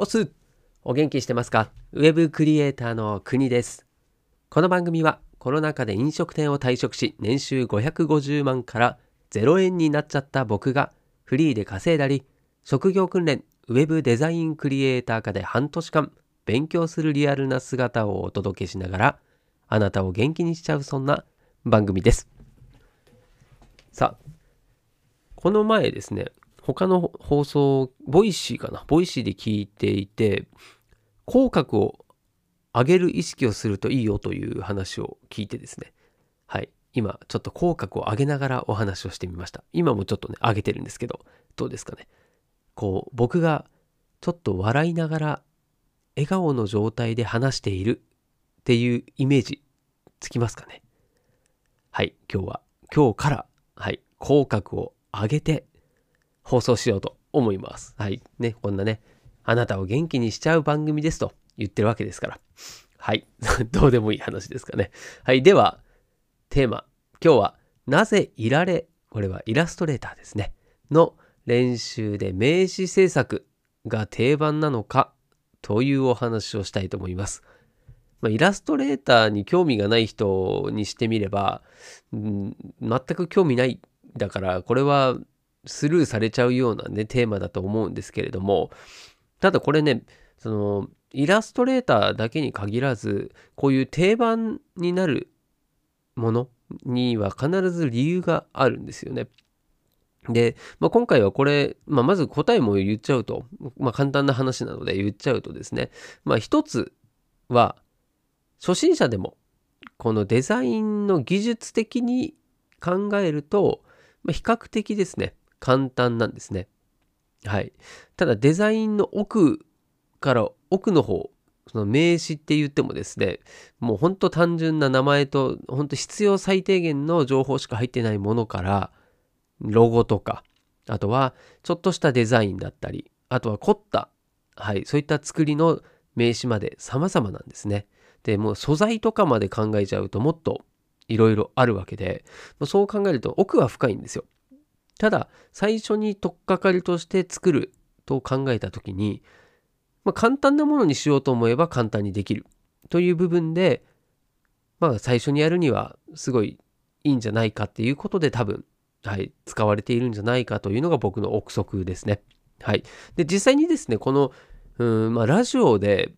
おすお元気してますか？ウェブクリエイターの国です。この番組はコロナ禍で飲食店を退職し年収550万から0円になっちゃった僕がフリーで稼いだり職業訓練ウェブデザインクリエイター科で半年間勉強するリアルな姿をお届けしながらあなたを元気にしちゃうそんな番組です。さあ、この前ですね、他の放送、 Voicyかな、 Voicyで聞いていて、口角を上げる意識をするといいよという話を聞いてですね、はい、今ちょっと口角を上げながらお話をしてみました。今もちょっとね、上げてるんですけど、どうですかね？こう、僕がちょっと笑いながら笑顔の状態で話しているっていうイメージつきますかね？はい、今日は、今日から、はい、口角を上げて放送しようと思います。はい。ね、こんなね、あなたを元気にしちゃう番組ですと言ってるわけですから。はい。どうでもいい話ですかね。はい。では、テーマ。今日は、なぜいられ、これはイラストレーターですね。の練習で名詞制作が定番なのかというお話をしたいと思います。まあ、イラストレーターに興味がない人にしてみれば、ん全く興味ないだから、これはスルーされちゃうようなね、テーマだと思うんですけれども、ただこれね、その、イラストレーターだけに限らず、こういう定番になるものには必ず理由があるんですよね。で、まあ、今回はこれ、まあ、まず答えも言っちゃうと、まあ、簡単な話なので言っちゃうとですね、まあ、一つは、初心者でも、このデザインの技術的に考えると、ま、比較的ですね、簡単なんですね。はい。ただデザインの奥から奥の方、その名詞って言ってもですね、もうほんと単純な名前と、ほんと必要最低限の情報しか入ってないものから、ロゴとか、あとはちょっとしたデザインだったり、あとは凝った、はい、そういった作りの名詞まで様々なんですね。で、もう素材とかまで考えちゃうともっといろいろあるわけで、そう考えると奥は深いんですよ。ただ、最初に取っかかりとして作ると考えたときに、まあ、簡単なものにしようと思えば簡単にできるという部分で、まあ、最初にやるにはすごいいいんじゃないかっていうことで多分、はい、使われているんじゃないかというのが僕の憶測ですね。はい。で、実際にですね、この、うん、まあ、ラジオで、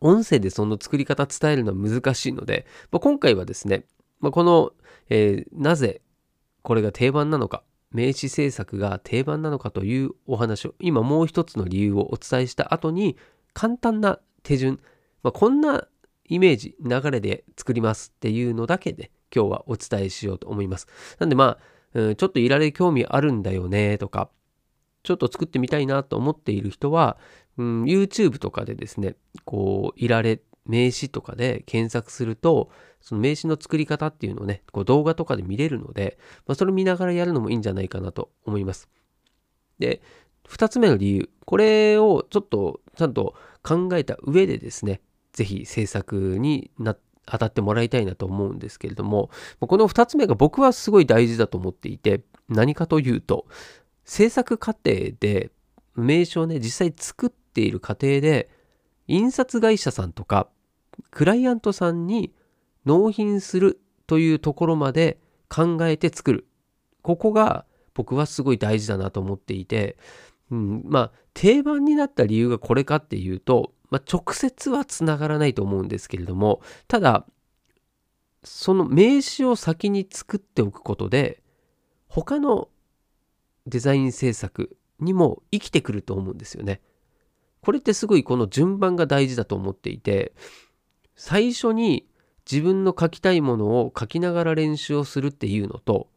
音声でその作り方伝えるのは難しいので、まあ、今回はですね、まあ、この、えー、なぜこれが定番なのか、名詞制作が定番なのかというお話を、今もう一つの理由をお伝えした後に、簡単な手順、まあ、こんなイメージ、流れで作りますっていうのだけで今日はお伝えしようと思います。なんでまあ、うん、ちょっといられ興味あるんだよねとか、ちょっと作ってみたいなと思っている人は、うん、YouTube とかでですね、こう、いられ名詞とかで検索すると、その名詞の作り方っていうのをね、こう動画とかで見れるので、まあ、それを見ながらやるのもいいんじゃないかなと思います。で、二つ目の理由。これをちょっとちゃんと考えた上でですね、ぜひ制作にな当たってもらいたいなと思うんですけれども、この二つ目が僕はすごい大事だと思っていて、何かというと、制作過程で名称をね、実際作っている過程で、印刷会社さんとかクライアントさんに納品するというところまで考えて作る。ここが僕はすごい大事だなと思っていて、うん、まあ定番になった理由がこれかっていうと、まあ、直接はつながらないと思うんですけれどもただその名詞を先に作っておくことで他のデザイン制作にも生きてくると思うんですよね。これってすごいこの順番が大事だと思っていて最初に自分の書きたいものを書きながら練習をするっていうのと、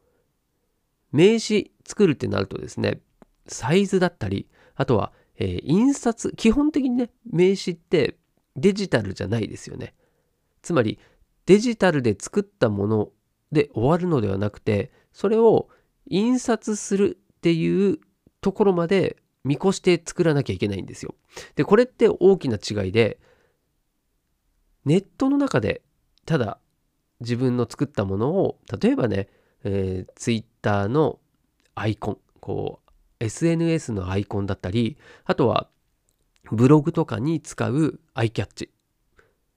名詞作るってなるとですね、サイズだったり、あとは、えー、印刷、基本的にね、名詞ってデジタルじゃないですよね。つまり、デジタルで作ったもので終わるのではなくて、それを印刷するっていうところまで見越して作らなきゃいけないんですよ。で、これって大きな違いで、ネットの中でただ自分の作ったものを例えばね、えー、Twitter のアイコンこう SNS のアイコンだったりあとはブログとかに使うアイキャッチ。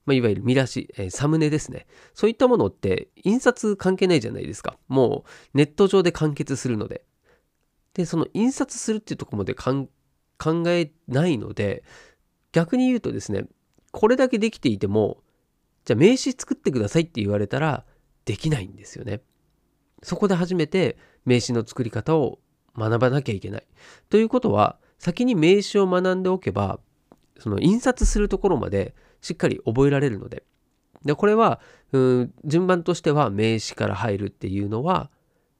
まあ、いわゆる見出し、えー、サムネですね。そういったものって印刷関係ないじゃないですか。もうネット上で完結するので。で、その印刷するっていうとこまで考えないので、逆に言うとですね、これだけできていても、じゃあ名刺作ってくださいって言われたらできないんですよね。そこで初めて名刺の作り方を学ばなきゃいけない。ということは、先に名刺を学んでおけば、その印刷するところまでしっかり覚えられるので。で、これは、うん順番としては名詞から入るっていうのは、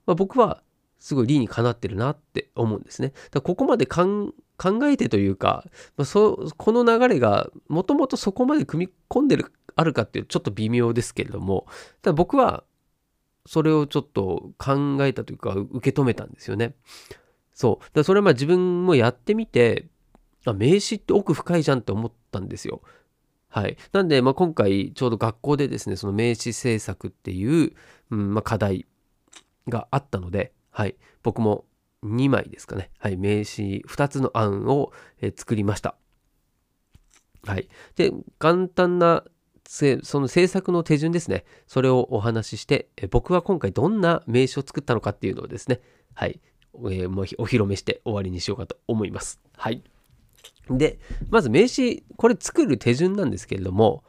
まあ、僕はすごい理にかなってるなって思うんですね。だここまで考考えてというか、まあ、そこの流れがもともとそこまで組み込んでるあるかっていうちょっと微妙ですけれども、ただ僕はそれをちょっと考えたというか受け止めたんですよね。そう。だそれはまあ自分もやってみて、あ名詞って奥深いじゃんって思ったんですよ。はい。なんで、まあ、今回ちょうど学校でですね、その名詞制作っていう、うんまあ、課題があったので、はい。僕も2枚ですかね。はい。名詞2つの案を、え作りました。はい。で、簡単なその制作の手順ですね。それをお話しして、え僕は今回どんな名詞を作ったのかっていうのをですね、はい。えー、もうお披露目して終わりにしようかと思います。はい。で、まず名詞、これ作る手順なんですけれども、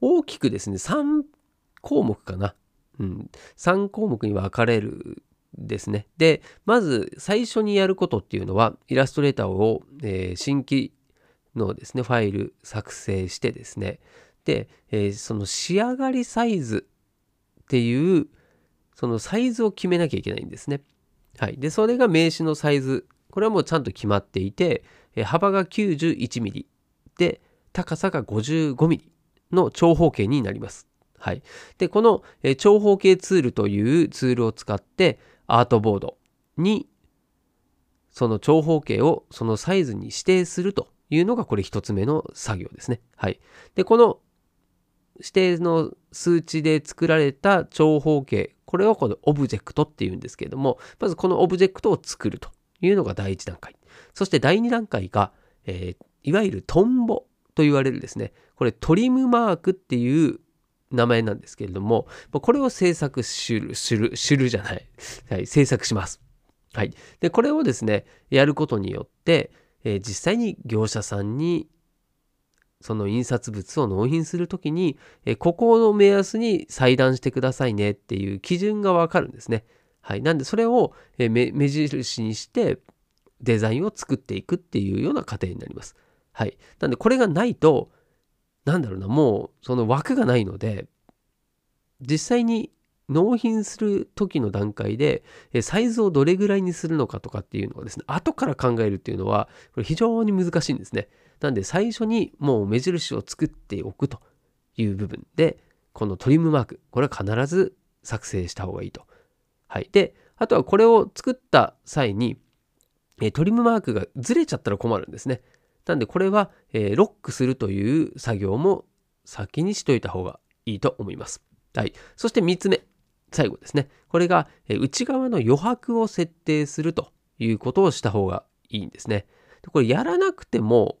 大きくですね、3項目かな。うん、3項目に分かれるですね。で、まず最初にやることっていうのは、イラストレーターを、えー、新規のですね、ファイル作成してですね、で、えー、その仕上がりサイズっていう、そのサイズを決めなきゃいけないんですね。はい。で、それが名詞のサイズ。これはもうちゃんと決まっていて、幅が 91mm で高さが 55mm の長方形になります。はい。で、この長方形ツールというツールを使ってアートボードにその長方形をそのサイズに指定するというのがこれ一つ目の作業ですね。はい。で、この指定の数値で作られた長方形、これをこのオブジェクトっていうんですけれども、まずこのオブジェクトを作るというのが第一段階。そして第2段階が、えー、いわゆるトンボと言われるですね、これトリムマークっていう名前なんですけれども、これを制作する、する、するじゃない。はい、制作します。はい。で、これをですね、やることによって、えー、実際に業者さんにその印刷物を納品するときに、えー、ここの目安に裁断してくださいねっていう基準がわかるんですね。はい。なんで、それを目印にして、デザインを作っていくっていうような過程になります。はい。なんで、これがないと、なんだろうな、もう、その枠がないので、実際に納品する時の段階で、サイズをどれぐらいにするのかとかっていうのをですね、後から考えるっていうのは、これ非常に難しいんですね。なんで、最初にもう目印を作っておくという部分で、このトリムマーク、これは必ず作成した方がいいとはい。で、あとはこれを作った際に、トリムマークがずれちゃったら困るんですね。なんでこれは、えロックするという作業も先にしといた方がいいと思います。はい。そして3つ目。最後ですね。これが、え内側の余白を設定するということをした方がいいんですね。これやらなくても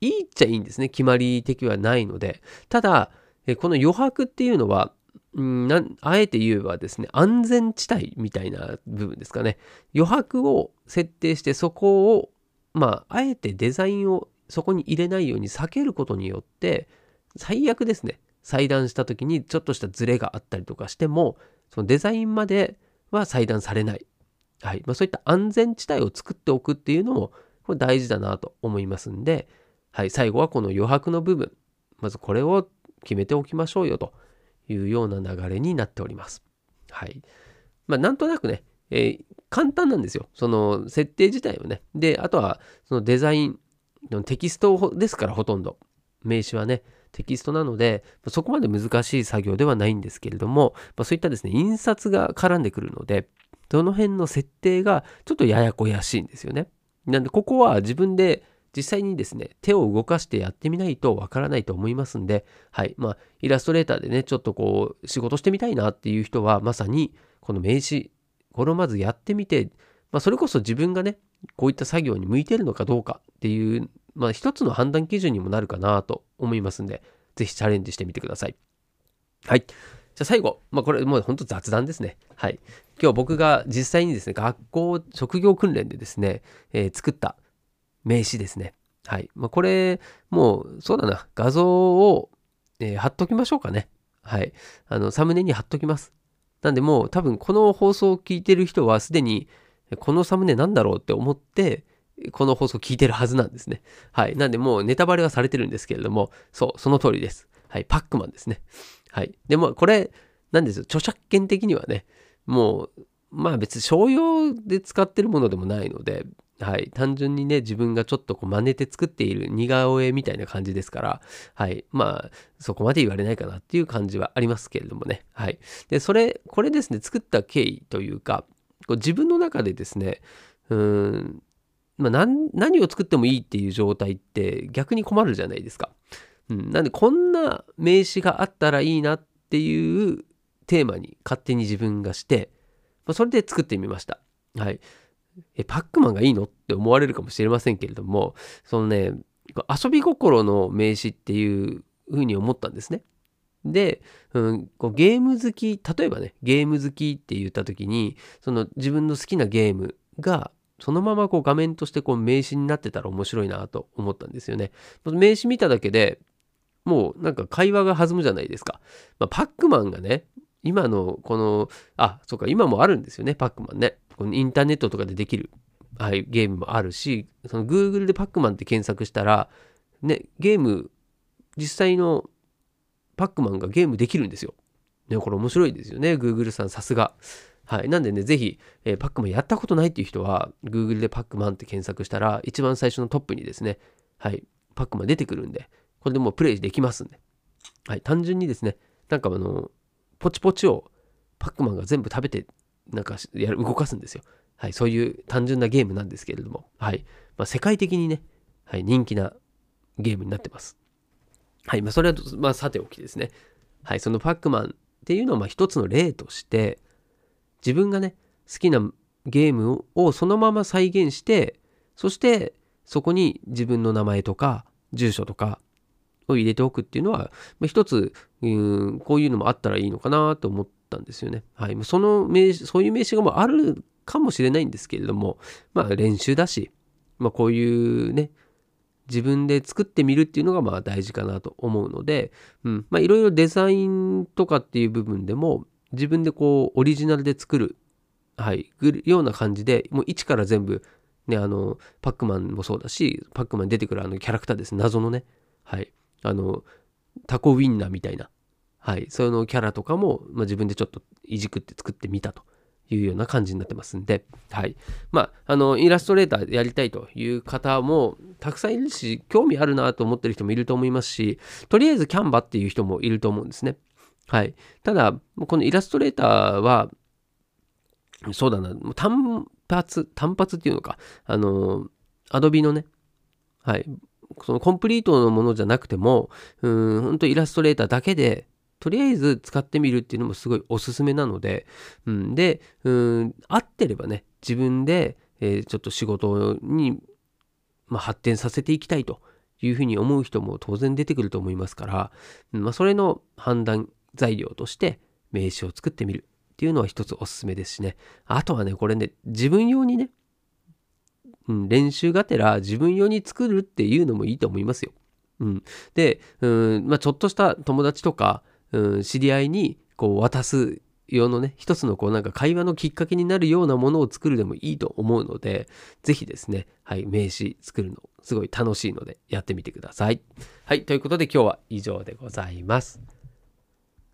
いいっちゃいいんですね。決まり的はないので。ただ、えこの余白っていうのはんなあえて言えばですね、安全地帯みたいな部分ですかね。余白を設定してそこを、まあ、あえてデザインをそこに入れないように避けることによって、最悪ですね、裁断した時にちょっとしたズレがあったりとかしても、そのデザインまでは裁断されない。はい。まあ、そういった安全地帯を作っておくっていうのも、これ大事だなと思いますんで、はい。最後はこの余白の部分。まずこれを決めておきましょうよと。いうような流れになっております。はい。まあ、なんとなくね、えー、簡単なんですよ。その設定自体はね。で、あとは、そのデザインのテキストですから、ほとんど。名詞はね、テキストなので、そこまで難しい作業ではないんですけれども、まあ、そういったですね、印刷が絡んでくるので、その辺の設定がちょっとややこやしいんですよね。なんで、ここは自分で実際にですね、手を動かしてやってみないとわからないと思いますんで、はい。まあ、イラストレーターでね、ちょっとこう、仕事してみたいなっていう人は、まさに、この名刺、これをまずやってみて、まあ、それこそ自分がね、こういった作業に向いてるのかどうかっていう、まあ一つの判断基準にもなるかなと思いますんで、ぜひチャレンジしてみてください。はい。じゃあ最後、まあこれもう本当雑談ですね。はい。今日僕が実際にですね、学校、職業訓練でですね、えー、作った名刺ですね。はい。まあこれ、もうそうだな、画像を、えー、貼っときましょうかね。はい。あの、サムネに貼っときます。なんでもう多分この放送を聞いてる人はすでにこのサムネなんだろうって思って、この放送聞いてるはずなんですね。はい。なんでもうネタバレはされてるんですけれども、そう、その通りです。はい。パックマンですね。はい。でもこれ、なんですよ。著作権的にはね、もう、まあ別に商用で使ってるものでもないので、はい。単純にね、自分がちょっとこう真似て作っている似顔絵みたいな感じですから、はい。まあ、そこまで言われないかなっていう感じはありますけれどもね。はい。で、それ、これですね、作った経緯というか、こう自分の中でですね、うん、まあ何、何を作ってもいいっていう状態って逆に困るじゃないですか。うん、なんで、こんな名詞があったらいいなっていうテーマに勝手に自分がして、まあ、それで作ってみました。はい。え、パックマンがいいの？って思われるかもしれませんけれども、そのね、遊び心の名詞っていうふうに思ったんですね。で、うん、こうゲーム好き、例えばね、ゲーム好きって言った時に、その自分の好きなゲームが、そのままこう画面としてこう名詞になってたら面白いなと思ったんですよね。名詞見ただけでもうなんか会話が弾むじゃないですか。まあ、パックマンがね、今のこの、あ、そうか、今もあるんですよね、パックマンね。このインターネットとかでできる、はい、ゲームもあるし、その Google でパックマンって検索したら、ね、ゲーム、実際のパックマンがゲームできるんですよ。ね、これ面白いですよね、Google さん、さすが。はい。なんでね、ぜひ、えー、パックマンやったことないっていう人は、Google でパックマンって検索したら、一番最初のトップにですね、はい、パックマン出てくるんで、これでもうプレイできますんで。はい。単純にですね、なんかあの、ポチポチをパックマンが全部食べて、なんかやる、動かすんですよ。はい。そういう単純なゲームなんですけれども、はい。まあ、世界的にね、はい、人気なゲームになってます。はい。まあ、それは、まあ、さておきですね。はい。そのパックマンっていうのは、まあ、一つの例として、自分がね、好きなゲームをそのまま再現して、そしてそこに自分の名前とか住所とかを入れておくっていうのは、まあ、一つ、うん、こういうのもあったらいいのかなと思ったんですよね。はい。その名そういう名詞がもうあるかもしれないんですけれども、まあ練習だし、まあこういうね、自分で作ってみるっていうのがまあ大事かなと思うので、うん、まあいろいろデザインとかっていう部分でも自分でこうオリジナルで作る、はい、ような感じでもう一から全部ね、あの、パックマンもそうだし、パックマンに出てくるあのキャラクターです。謎のね。はい。あの、タコウィンナーみたいな。はい。そのキャラとかも、まあ、自分でちょっといじくって作ってみたというような感じになってますんで、はい。まあ、あの、イラストレーターやりたいという方もたくさんいるし、興味あるなと思ってる人もいると思いますし、とりあえずキャンバっていう人もいると思うんですね。はい。ただ、このイラストレーターは、そうだな、単発、単発っていうのか、あの、アドビのね、はい、そのコンプリートのものじゃなくても、うん、本当イラストレーターだけで、とりあえず使ってみるっていうのもすごいおすすめなので、うん、で、うん、合ってればね、自分で、えー、ちょっと仕事に、まあ、発展させていきたいというふうに思う人も当然出てくると思いますから、まあ、それの判断材料として名刺を作ってみるっていうのは一つおすすめですしね。あとはね、これね、自分用にね、うん、練習がてら自分用に作るっていうのもいいと思いますよ。うん、で、うんまあ、ちょっとした友達とか、うん、知り合いにこう渡す用のね、一つのこうなんか会話のきっかけになるようなものを作るでもいいと思うので、ぜひですね、はい、名刺作るのすごい楽しいのでやってみてください。はい、ということで今日は以上でございます。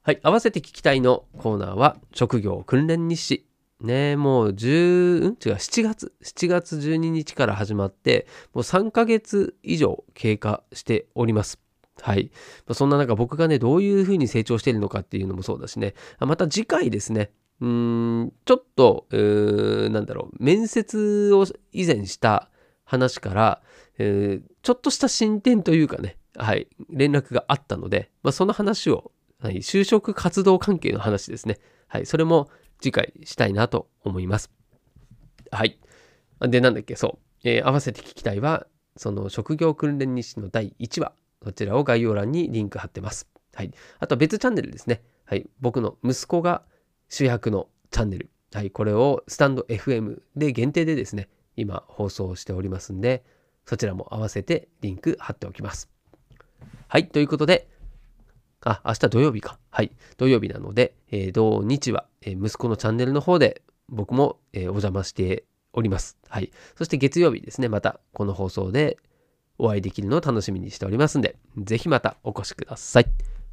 はい、合わせて聞きたいのコーナーは職業訓練日誌ねもう10、うん？違う、7月、7月12日から始まって、もう3ヶ月以上経過しております。はい。そんな中、僕がね、どういうふうに成長しているのかっていうのもそうだしね、また次回ですね、うーん、ちょっと、うーなんだろう、面接を以前した話から、えー、ちょっとした進展というかね、はい、連絡があったので、まあ、その話を、はい、就職活動関係の話ですね。はい、それも次回したいなと思います。はい。で、なんだっけ、そう。えー、合わせて聞きたいは、その職業訓練日誌の第1話、こちらを概要欄にリンク貼ってます。はい。あと別チャンネルですね。はい。僕の息子が主役のチャンネル。はい。これをスタンド FM で限定でですね、今放送しておりますんで、そちらも合わせてリンク貼っておきます。はい。ということで、あ、明日土曜日か。はい。土曜日なので、えー、土日は、え、息子のチャンネルの方で僕も、え、お邪魔しております。はい。そして月曜日ですね、またこの放送でお会いできるのを楽しみにしておりますんで、ぜひまたお越しください。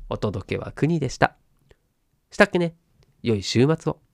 お届けは国でした。したっけね？良い週末を。